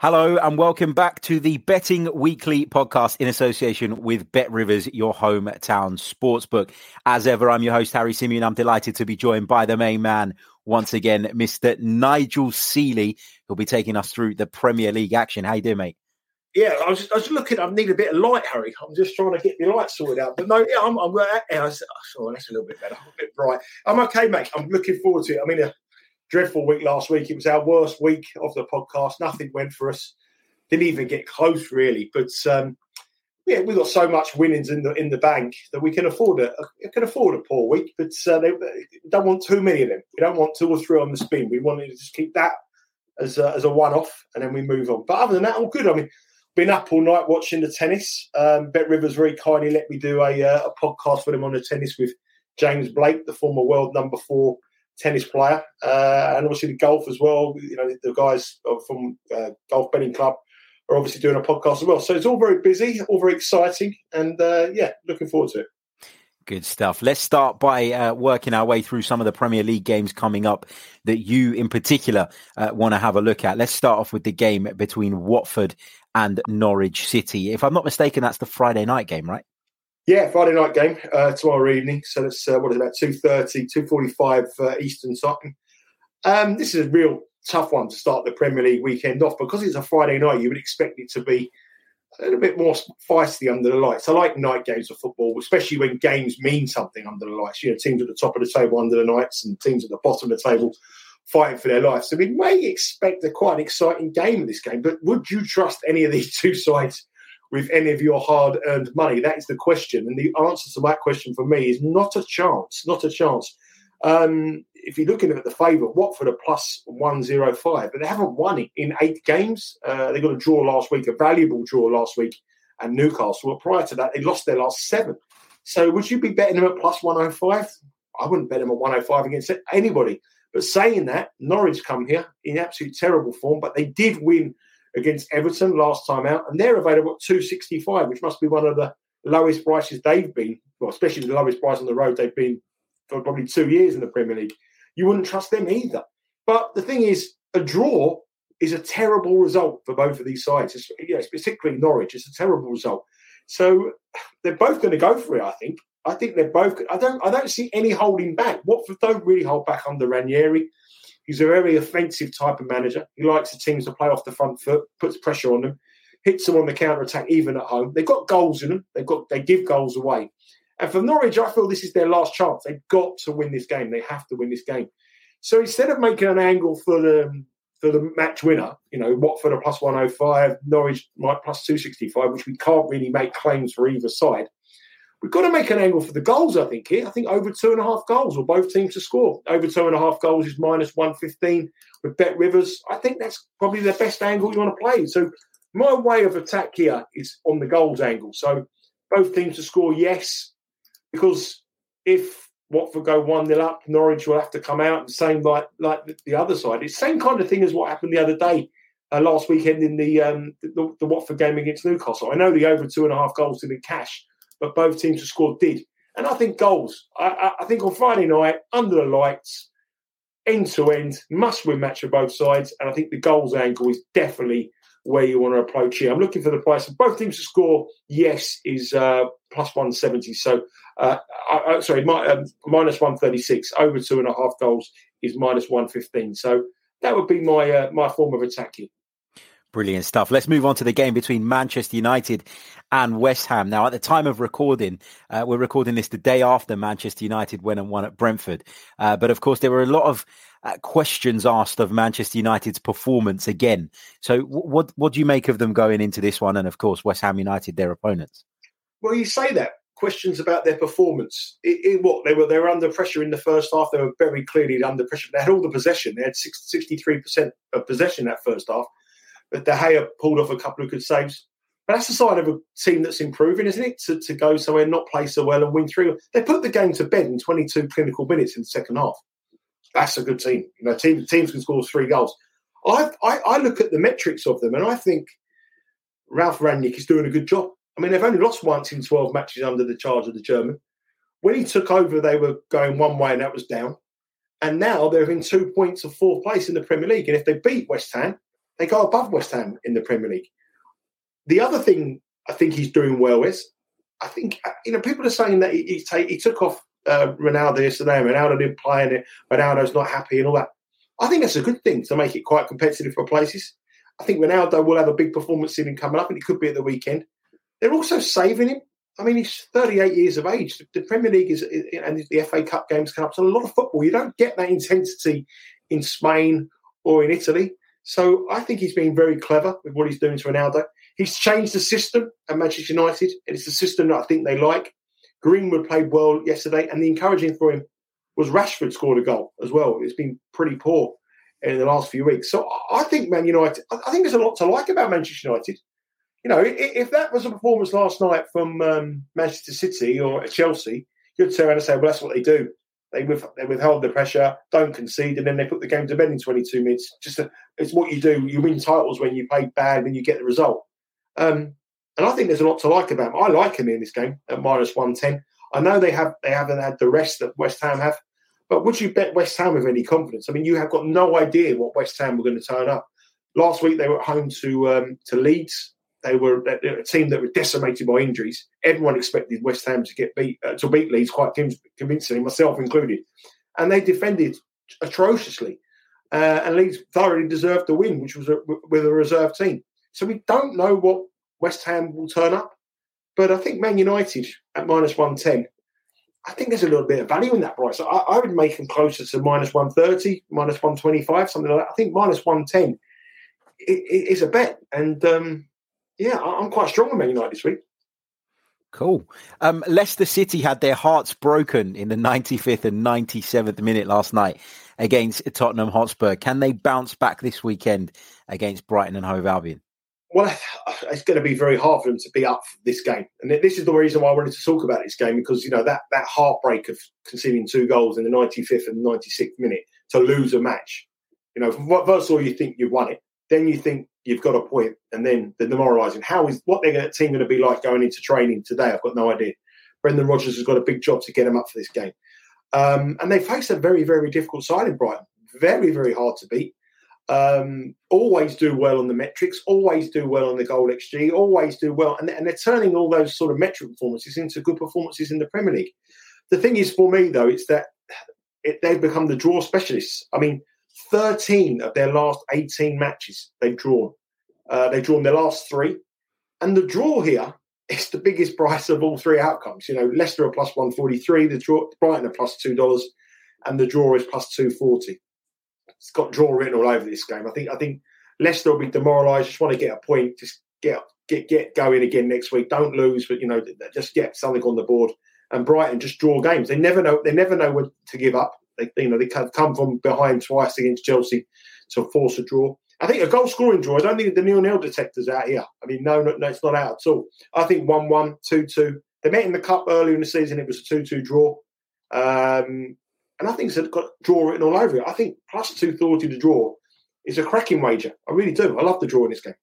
Hello and welcome back to the Betting Weekly podcast in association with Bet Rivers, your hometown sportsbook. As ever, I'm your host, Harry Symeou. I'm delighted to be joined by the main man once again, Mr. Nigel Seeley, who'll be taking us through the Premier League action. How you doing, mate? Yeah, I was, I was looking. I need a bit of light, Harry. I'm just trying to get the light sorted out. But no, yeah, I'm. I'm yeah, I was, oh, that's a little bit better, a bit bright. I'm okay, mate. I'm looking forward to it. I mean, dreadful week last week. It was our worst week of the podcast. Nothing went for us. Didn't even get close, really. But um, yeah, we got so much winnings in the in the bank that we can afford a can afford a poor week. But uh, they, they don't want too many of them. We don't want two or three on the spin. We wanted to just keep that as a, as a one off, and then we move on. But other than that, all good. I mean been up all night watching the tennis. Um, Bet Rivers very kindly let me do a, uh, a podcast for him on the tennis with James Blake, the former world number four tennis player, uh, and obviously the golf as well. You know, the guys from uh, Golf Betting Club are obviously doing a podcast as well. So it's all very busy, all very exciting, and uh, yeah, looking forward to it. Good stuff. Let's start by uh, working our way through some of the Premier League games coming up that you, in particular, uh, want to have a look at. Let's start off with the game between Watford and Norwich City. If I'm not mistaken, that's the Friday night game, right? Yeah, Friday night game uh, tomorrow evening. So that's uh, what is it, about 2.30, 2.45 uh, Eastern time. Um, this is a real tough one to start the Premier League weekend off because it's a Friday night. You would expect it to be a little bit more feisty under the lights. I like night games of football, especially when games mean something under the lights. You know, teams at the top of the table under the lights and teams at the bottom of the table fighting for their lives. So we may expect a quite exciting game in this game, but would you trust any of these two sides with any of your hard earned money? That is the question. And the answer to that question for me is not a chance, not a chance. Um, if you're looking at the favourite, Watford are plus 105, but they haven't won it in eight games. Uh, they got a draw last week, a valuable draw last week, and Newcastle. Well, prior to that, they lost their last seven. So would you be betting them at plus 105? I wouldn't bet them at 105 against anybody. But saying that, Norwich come here in absolute terrible form, but they did win against Everton last time out, and they're available at 265, which must be one of the lowest prices they've been, well, especially the lowest price on the road they've been for probably two years in the Premier League. You wouldn't trust them either. But the thing is, a draw is a terrible result for both of these sides. It's, you know, particularly Norwich. It's a terrible result. So they're both going to go for it, I think. I think they're both. I don't. I don't see any holding back. Watford don't really hold back under Ranieri. He's a very offensive type of manager. He likes the teams to play off the front foot, puts pressure on them, hits them on the counter attack, even at home. They've got goals in them. They've got. They give goals away. And for Norwich, I feel this is their last chance. They've got to win this game. They have to win this game. So instead of making an angle for the for the match winner, you know, Watford are plus 105, Norwich might plus 265, which we can't really make claims for either side. We've got to make an angle for the goals, I think, here. I think over two and a half goals or both teams to score. Over two and a half goals is minus 115 with Bet Rivers. I think that's probably the best angle you want to play. So my way of attack here is on the goals angle. So both teams to score, yes, because if Watford go 1 0 up, Norwich will have to come out. The same like like the other side. It's the same kind of thing as what happened the other day, uh, last weekend in the, um, the, the Watford game against Newcastle. I know the over two and a half goals didn't cash, but both teams who scored did. And I think goals. I, I, think on Friday night, under the lights, end to end, must win match for both sides. And I think the goals angle is definitely where you want to approach here. I'm looking for the price of both teams to score. Yes, is uh, plus 170. So, uh, I, sorry, my, um, minus 136. Over two and a half goals is minus 115. So that would be my uh, my form of attack here. Brilliant stuff. Let's move on to the game between Manchester United and West Ham. Now, at the time of recording, uh, we're recording this the day after Manchester United went and won at Brentford. Uh, but of course, there were a lot of uh, questions asked of Manchester United's performance again. So, w- what what do you make of them going into this one? And of course, West Ham United, their opponents. Well, you say that questions about their performance. It, it, what they were they were under pressure in the first half. They were very clearly under pressure. They had all the possession. They had sixty three percent of possession that first half. But De Gea pulled off a couple of good saves. But that's the sign of a team that's improving, isn't it? To, to go somewhere, not play so well and win through. They put the game to bed in 22 clinical minutes in the second half. That's a good team. You know, team, teams can score three goals. I, I, I look at the metrics of them and I think Ralf Rangnick is doing a good job. I mean, they've only lost once in 12 matches under the charge of the German. When he took over, they were going one way and that was down. And now they're in two points of fourth place in the Premier League. And if they beat West Ham, they go above West Ham in the Premier League. The other thing I think he's doing well is, I think you know people are saying that he he, take, he took off uh, Ronaldo yesterday. Ronaldo didn't play, and Ronaldo's not happy and all that. I think that's a good thing to make it quite competitive for places. I think Ronaldo will have a big performance in him coming up, and it could be at the weekend. They're also saving him. I mean, he's 38 years of age. The Premier League is, and the FA Cup games come up. So a lot of football. You don't get that intensity in Spain or in Italy. So I think he's being very clever with what he's doing to Ronaldo. He's changed the system at Manchester United, and it's a system that I think they like. Greenwood played well yesterday, and the encouraging for him was Rashford scored a goal as well. It's been pretty poor in the last few weeks. So I think Man United, I think there's a lot to like about Manchester United. You know, if that was a performance last night from um, Manchester City or Chelsea, you'd turn around and say, well, that's what they do. They, with, they withhold the pressure, don't concede, and then they put the game to bed in 22 minutes. Just a, it's what you do. You win titles when you play bad, when you get the result. Um, and I think there's a lot to like about him. I like him in this game at minus 110. I know they have they haven't had the rest that West Ham have, but would you bet West Ham with any confidence? I mean, you have got no idea what West Ham were going to turn up. Last week they were at home to um, to Leeds. They were a team that were decimated by injuries. Everyone expected West Ham to get beat uh, to beat Leeds quite convincingly, myself included, and they defended atrociously. Uh, and Leeds thoroughly deserved the win, which was a, with a reserve team. So we don't know what West Ham will turn up, but I think Man United at minus one ten. I think there's a little bit of value in that price. I, I would make them closer to minus 130, minus 125, something like that. I think minus 110 is a bet. And um, yeah, I'm quite strong on Man United this week. Cool. Um, Leicester City had their hearts broken in the 95th and 97th minute last night against Tottenham Hotspur. Can they bounce back this weekend against Brighton and Hove Albion? Well, it's going to be very hard for them to be up for this game, and this is the reason why I wanted to talk about this game because you know that that heartbreak of conceding two goals in the 95th and 96th minute to lose a match. You know, first of all, you think you've won it, then you think you've got a point, and then the demoralising. How is what their team going to be like going into training today? I've got no idea. Brendan Rodgers has got a big job to get them up for this game, um, and they face a very very difficult side in Brighton. Very very hard to beat. Um, always do well on the metrics. Always do well on the goal xG. Always do well, and, and they're turning all those sort of metric performances into good performances in the Premier League. The thing is, for me though, it's that it, they've become the draw specialists. I mean, 13 of their last 18 matches they've drawn. Uh, they've drawn their last three. And the draw here is the biggest price of all three outcomes. You know, Leicester are plus 143, the draw, Brighton are plus $2, and the draw is plus 240. It's got draw written all over this game. I think I think Leicester will be demoralised, just want to get a point, just get get get going again next week. Don't lose, but you know, just get something on the board. And Brighton just draw games. They never know. They never know when to give up. They, you know, they have come from behind twice against Chelsea to force a draw. I think a goal scoring draw. I don't think the nil nil detector's out here. I mean, no, no, no, it's not out at all. I think 1 1, 2 2. They met in the cup earlier in the season. It was a 2 2 draw. Um, and I think it's got draw written all over it. I think plus 230 to draw is a cracking wager. I really do. I love the draw in this game.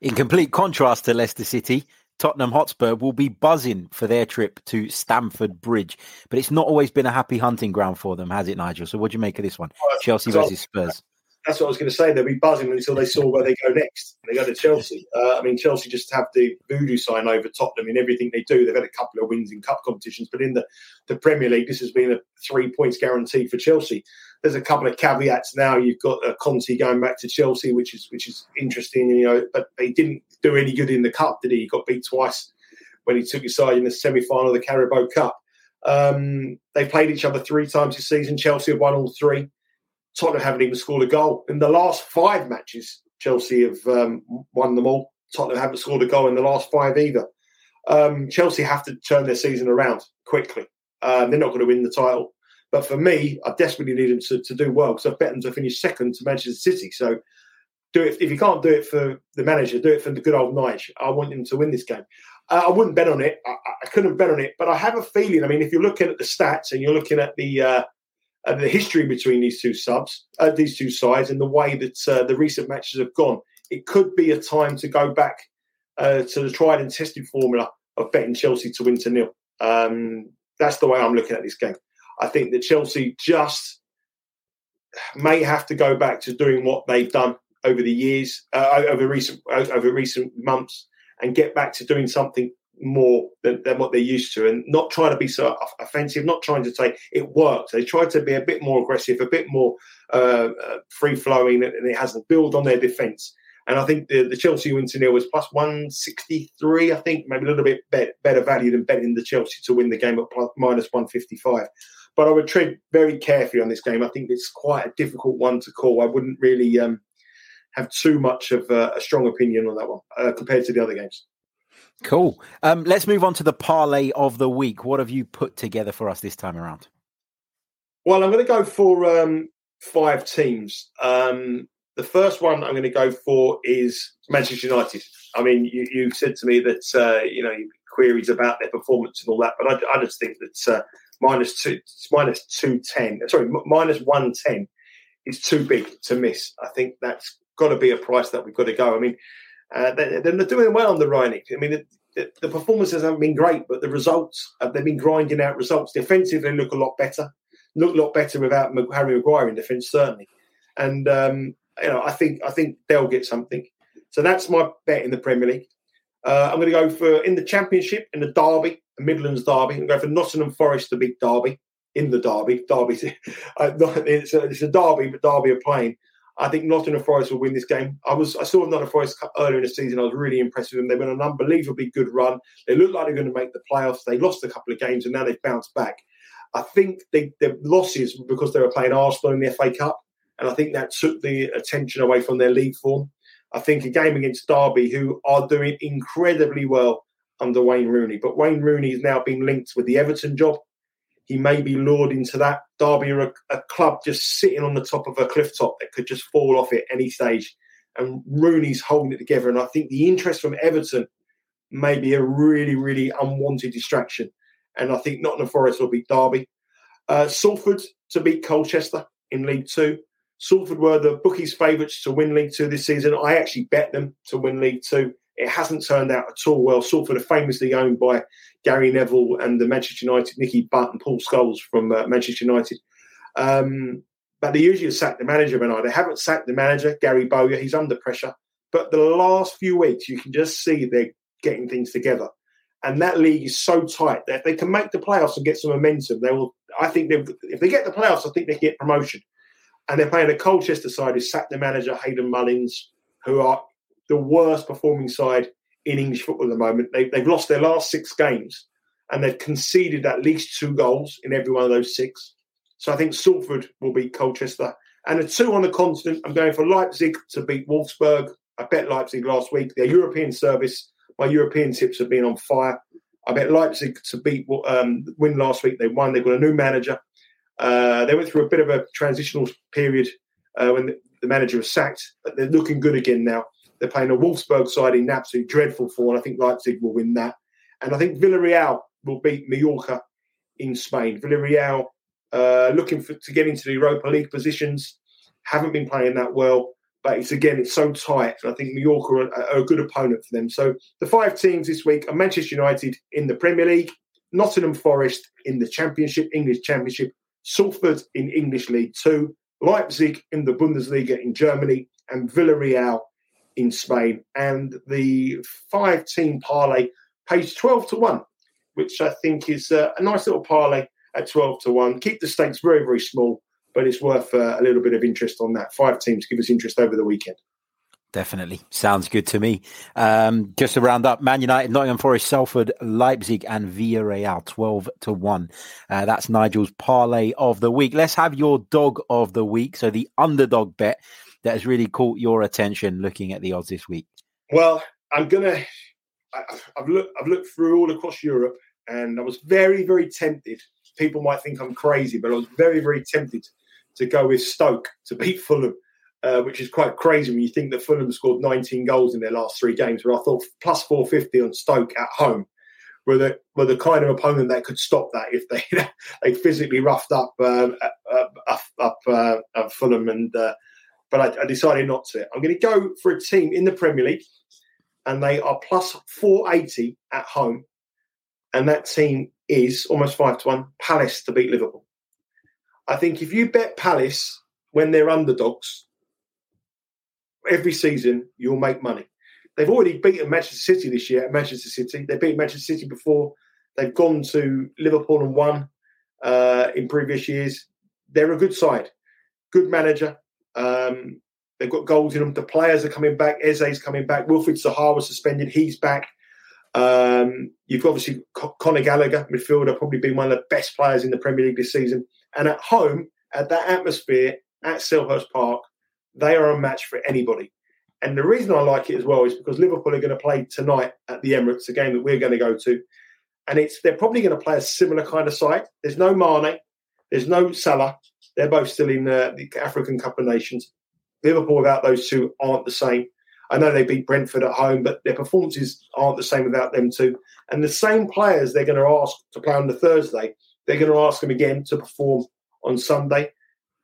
In complete contrast to Leicester City, Tottenham Hotspur will be buzzing for their trip to Stamford Bridge. But it's not always been a happy hunting ground for them, has it, Nigel? So what do you make of this one? Well, Chelsea versus Spurs. That's what I was going to say. They'll be buzzing until they saw where they go next. They go to Chelsea. Uh, I mean, Chelsea just have the voodoo sign over Tottenham in everything they do. They've had a couple of wins in cup competitions, but in the, the Premier League, this has been a three points guarantee for Chelsea. there's a couple of caveats now. You've got uh, Conte going back to Chelsea, which is which is interesting. You know, but they didn't do any good in the cup, did he? He got beat twice when he took his side in the semi-final of the Carabao Cup. Um, they played each other three times this season. Chelsea have won all three. Tottenham haven't even scored a goal in the last five matches. Chelsea have um, won them all. Tottenham haven't scored a goal in the last five either. Um, Chelsea have to turn their season around quickly. Um, they're not going to win the title. But for me, I desperately need them to, to do well because I've bet them to finish second to Manchester City. So do it. If you can't do it for the manager, do it for the good old Nige. I want him to win this game. Uh, I wouldn't bet on it. I, I, couldn't bet on it, but I have a feeling. I mean, if you're looking at the stats and you're looking at the uh, at the history between these two subs, uh, these two sides, and the way that uh, the recent matches have gone, it could be a time to go back uh, to the tried and tested formula of betting Chelsea to win to nil. Um, that's the way I'm looking at this game. I think that Chelsea just may have to go back to doing what they've done over the years, uh, over recent over recent months, and get back to doing something more than, than, what they're used to, and not trying to be so offensive, not trying to say it works. They try to be a bit more aggressive, a bit more uh, uh, free flowing, and it hasn't build on their defence. And I think the, the Chelsea win to nil was plus 163, I think, maybe a little bit better value than betting the Chelsea to win the game at plus, minus 155. But I would tread very carefully on this game. I think it's quite a difficult one to call. I wouldn't really um, have too much of a, a, strong opinion on that one uh, compared to the other games. Cool. Um, let's move on to the parlay of the week. What have you put together for us this time around? Well, I'm going to go for um, five teams. Um, the first one I'm going to go for is Manchester United. I mean, you, you said to me that uh, you know queries about their performance and all that, but I, I just think that uh, minus two, minus two ten, sorry, minus one ten is too big to miss. I think that's got to be a price that we've got to go. I mean, uh, they're, they're, doing well on the Rangnick. I mean, the, performances haven't been great, but the results uh, they've been grinding out results. Defensively, look a lot better. Look a lot better without Harry Maguire in defence, certainly. And um, you know, I think I think they'll get something. So that's my bet in the Premier League. Uh, I'm going to go for in the Championship in the Derby, the Midlands Derby. I'm going for Nottingham Forest to beat Derby in the Derby. Derby, uh, it's, a, it's a Derby, but Derby are playing. I think Nottingham Forest will win this game. I was I saw Nottingham Forest earlier in the season. I was really impressed with them. They've been an unbelievably good run. They look like they're going to make the playoffs. They lost a couple of games and now they've bounced back. I think they, their losses because they were playing Arsenal in the FA Cup and I think that took the attention away from their league form. I think a game against Derby, who are doing incredibly well under Wayne Rooney, but Wayne Rooney is now being linked with the Everton job. He may be lured into that. Derby are a, a club just sitting on the top of a cliff top that could just fall off at any stage. And Rooney's holding it together. And I think the interest from Everton may be a really, really unwanted distraction. And I think Nottingham Forest will beat Derby. Uh, Salford to beat Colchester in League Two. Salford were the bookies' favourites to win League Two this season. I actually bet them to win League Two. It hasn't turned out at all well. Salford are famously owned by Gary Neville and the Manchester United, Nicky Butt and Paul Scholes from uh, Manchester United. Um, but they usually sack the manager, Bernard. They haven't sacked the manager, Gary Bowyer. He's under pressure. But the last few weeks, you can just see they're getting things together. And that league is so tight that if they can make the playoffs and get some momentum, they will. I think if they get the playoffs, I think they get promotion and they're playing a Colchester side who sacked the manager Hayden Mullins, who are the worst performing side in English football at the moment. They, have lost their last six games, and they've conceded at least two goals in every one of those six. So I think Salford will beat Colchester. And the two on the continent, I'm going for Leipzig to beat Wolfsburg. I bet Leipzig last week. Their European service, my European tips have been on fire. I bet Leipzig to beat um, win last week. They won. They've got a new manager. Uh, they went through a bit of a transitional period uh, when the, the, manager was sacked, but they're looking good again now. They're playing a Wolfsburg side in absolutely dreadful form. I think Leipzig will win that. And I think Villarreal will beat Mallorca in Spain. Villarreal uh, looking for, to get into the Europa League positions, haven't been playing that well. But it's again, it's so tight. And I think Mallorca are, are a good opponent for them. So the five teams this week are Manchester United in the Premier League, Nottingham Forest in the Championship, English Championship, Salford in English League Two, Leipzig in the Bundesliga in Germany, and Villarreal in Spain. And the five team parlay pays 12 to 1, which I think is uh, a nice little parlay at 12 to 1. Keep the stakes very, very small. but it's worth uh, a little bit of interest on that. Five teams give us interest over the weekend. Definitely. Sounds good to me. Um, just to round up, Man United, Nottingham Forest, Salford, Leipzig, and Villarreal, 12 to 1. Uh, that's Nigel's parlay of the week. Let's have your dog of the week. So, the underdog bet that has really caught your attention looking at the odds this week. Well, I'm going to, I've looked, I've looked through all across Europe and I was very, very tempted. People might think I'm crazy, but I was very, very tempted to go with Stoke to beat Fulham uh, which is quite crazy when you think that Fulham scored 19 goals in their last three games. But I thought plus 450 on Stoke at home were the were the kind of opponent that could stop that if they they physically roughed up um, up up, uh, Fulham and. Uh, but I, I, decided not to. I'm going to go for a team in the Premier League, and they are plus 480 at home, and that team is almost five to one. Palace to beat Liverpool. I think if you bet Palace when they're underdogs, every season you'll make money. They've already beaten Manchester City this year at Manchester City. They beat Manchester City before. They've gone to Liverpool and won uh, in previous years. They're a good side, good manager. Um, they've got goals in them. The players are coming back. Eze's coming back. Wilfried Zaha was suspended. He's back. Um, you've obviously Conor Gallagher, midfielder, probably been one of the best players in the Premier League this season. And at home, at that atmosphere at Selhurst Park, they are a match for anybody. And the reason I like it as well is because Liverpool are going to play tonight at the Emirates, a game that we're going to go to. And it's they're probably going to play a similar kind of side. There's no Mane, there's no Salah. They're both still in uh, the African Cup of Nations. Liverpool without those two aren't the same. I know they beat Brentford at home, but their performances aren't the same without them too. And the same players they're going to ask to play on the Thursday, they're going to ask them again to perform on Sunday.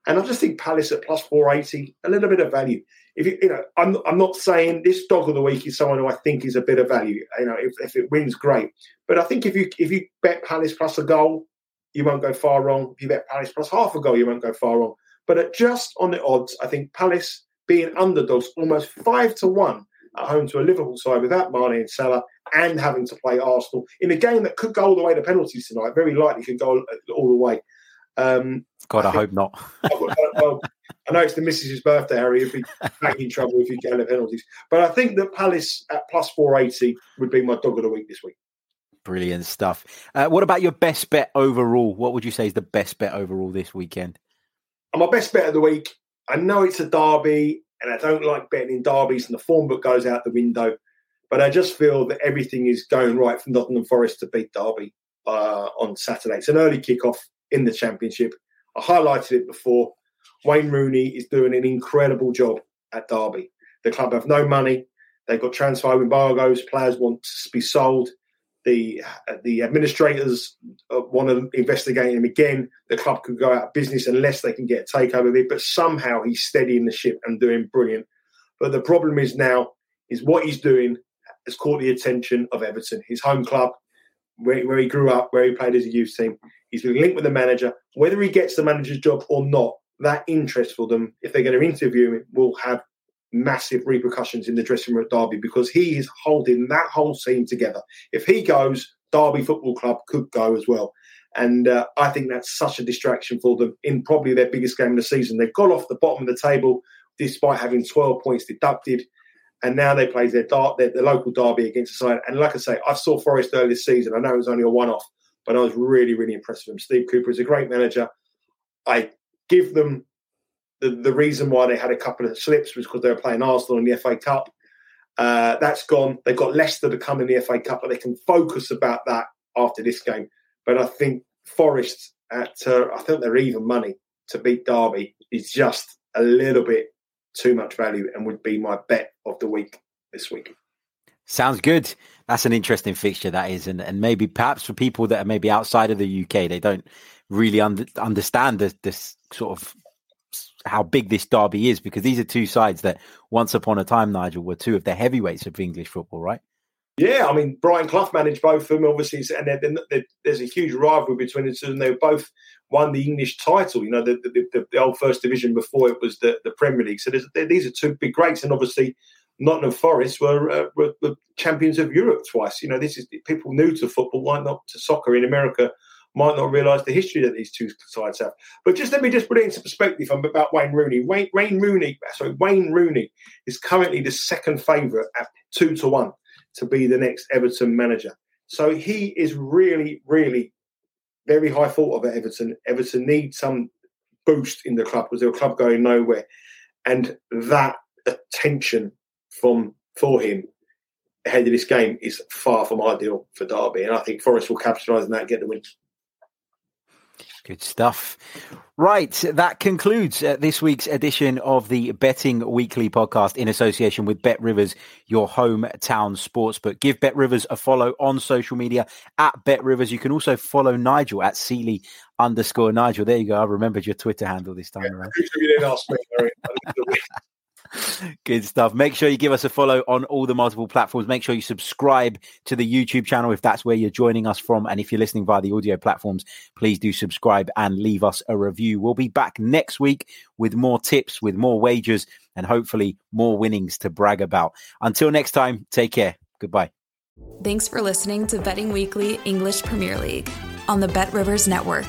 And I just think Palace at plus 480, a little bit of value. If you, you know, I'm, I'm not saying this dog of the week is someone who I think is a bit of value. You know, if, if it wins, great. But I think if you if you bet Palace plus a goal, you won't go far wrong. If you bet Palace plus half a goal, you won't go far wrong. But at just on the odds, I think Palace being underdogs almost five to one at home to a Liverpool side without Mane and Salah and having to play Arsenal in a game that could go all the way to penalties tonight, very likely could go all the way. Um, God, I, I hope not. well, I know it's the missus's birthday, Harry. You'd be back in trouble if you get the penalties. But I think that Palace at plus 480 would be my dog of the week this week. Brilliant stuff. Uh, what about your best bet overall? What would you say is the best bet overall this weekend? My best bet of the week, I know it's a derby, and I don't like betting in derbies, and the form book goes out the window. But I just feel that everything is going right for Nottingham Forest to beat Derby uh, on Saturday. It's an early kickoff in the Championship. I highlighted it before. Wayne Rooney is doing an incredible job at Derby. The club have no money. They've got transfer embargoes. Players want to be sold. The the administrators uh, want to investigate him again. The club could go out of business unless they can get a takeover it. But somehow he's steadying the ship and doing brilliant. But the problem is now is what he's doing has caught the attention of Everton, his home club, where, where he grew up, where he played as a youth team. He's been linked with the manager. Whether he gets the manager's job or not, that interest for them, if they're going to interview him, will have massive repercussions in the dressing room at Derby because he is holding that whole team together. If he goes, Derby Football Club could go as well. And uh, I think that's such a distraction for them in probably their biggest game of the season. They've got off the bottom of the table despite having 12 points deducted. And now they play their, their, their local derby against the side. And like I say, I saw Forest earlier this season. I know it was only a one off, but I was really, really impressed with him. Steve Cooper is a great manager. I give them the, the reason why they had a couple of slips was because they were playing Arsenal in the FA Cup. Uh, that's gone. They've got Leicester to come in the FA Cup, but they can focus about that after this game. But I think Forest at uh, I think they're even money to beat Derby is just a little bit too much value and would be my bet of the week this week. Sounds good. That's an interesting fixture, that is, and and maybe perhaps for people that are maybe outside of the UK, they don't really under, understand this, this sort of how big this derby is because these are two sides that once upon a time, Nigel, were two of the heavyweights of English football, right? Yeah, I mean Brian Clough managed both of them, obviously, and they're, they're, there's a huge rivalry between the two, and they both won the English title. You know, the, the, the, old First Division before it was the, the Premier League. So these are two big greats, and obviously Nottingham Forest were, uh, were, were champions of Europe twice. You know, this is people new to football, why not to soccer in America, might not realise the history that these two sides have. But just let me just put it into perspective about Wayne Rooney. Wayne, Wayne Rooney, sorry, Wayne Rooney is currently the second favourite at two to one to be the next Everton manager. So he is really, really very high thought of at Everton. Everton need some boost in the club because they're a club going nowhere. And that attention from for him ahead of this game is far from ideal for Derby. And I think Forest will capitalise on that and get the win. Good stuff. Right, that concludes uh, this week's edition of the Betting Weekly podcast in association with Bet Rivers, your hometown sportsbook. Give Bet Rivers a follow on social media at Bet Rivers. You can also follow Nigel at Seeley underscore Nigel. There you go. I remembered your Twitter handle this time yeah, around. Good stuff. Make sure you give us a follow on all the multiple platforms. Make sure you subscribe to the YouTube channel if that's where you're joining us from. And if you're listening via the audio platforms, please do subscribe and leave us a review. We'll be back next week with more tips, with more wagers, and hopefully more winnings to brag about. Until next time, take care. Goodbye. Thanks for listening to Betting Weekly English Premier League on the Bet Rivers Network.